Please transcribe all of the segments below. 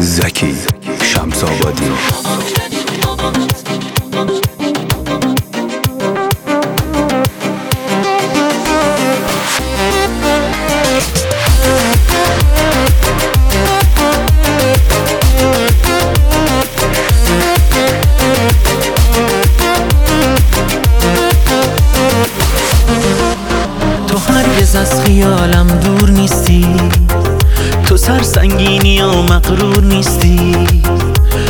زکی شمس آبادی. تو سرسنگینی و مقرور نیستی.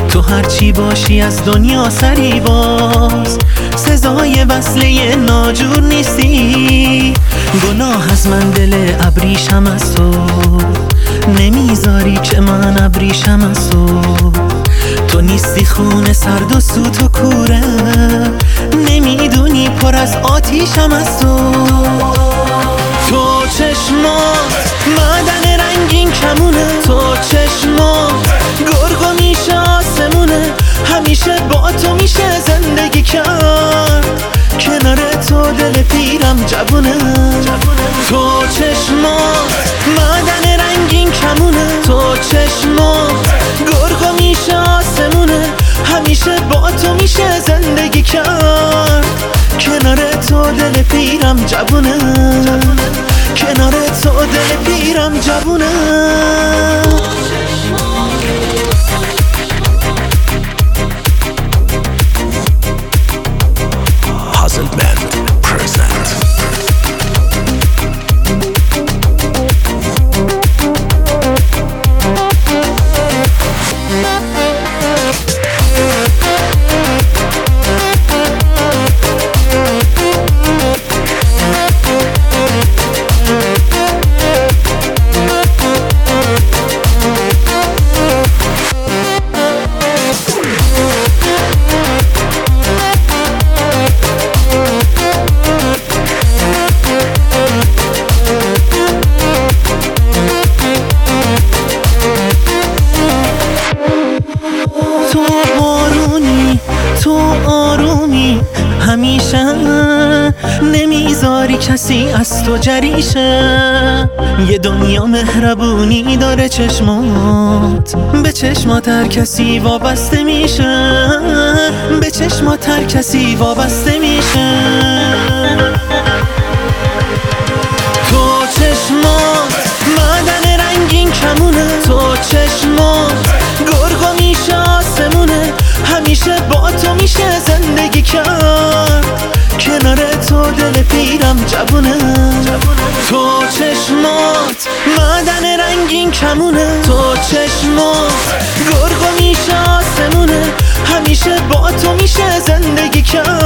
تو هرچی باشی از دنیا سری باز. سزای وصله ناجور نیستی. گناه از من دل ابریشم از تو نمی‌ذاری که من ابریشم از تو تو نیستی خونه سرد و سوت و کوره. نمی‌دونی پر از آتیشم از تو با تو میشه زندگی کرد. کنار تو دل پیرم جوونه. تو چشمات معدن رنگین کمونه. تو چشمات گرگو میشه آسمونه. همیشه با تو میشه زندگی کرد. کنار تو دل پیرم جوونه. کنار تو دل پیرم جوونه. نمی‌ذاری کسی از تو جریشه یه دنیا مهربونی داره چشمات. به چشمات هر کسی وابسته میشه. به چشمات هر کسی وابسته میشه. تو چشمات معدن رنگین کمونه. تو چشمات گرگو میشه آسمونه. همیشه با تو میشه زندگی کرد. پیرم جوونه. تو چشمات معدن رنگین کمونه. تو چشمات گرگو میشه آسمونه. همیشه با تو میشه زندگی کرد.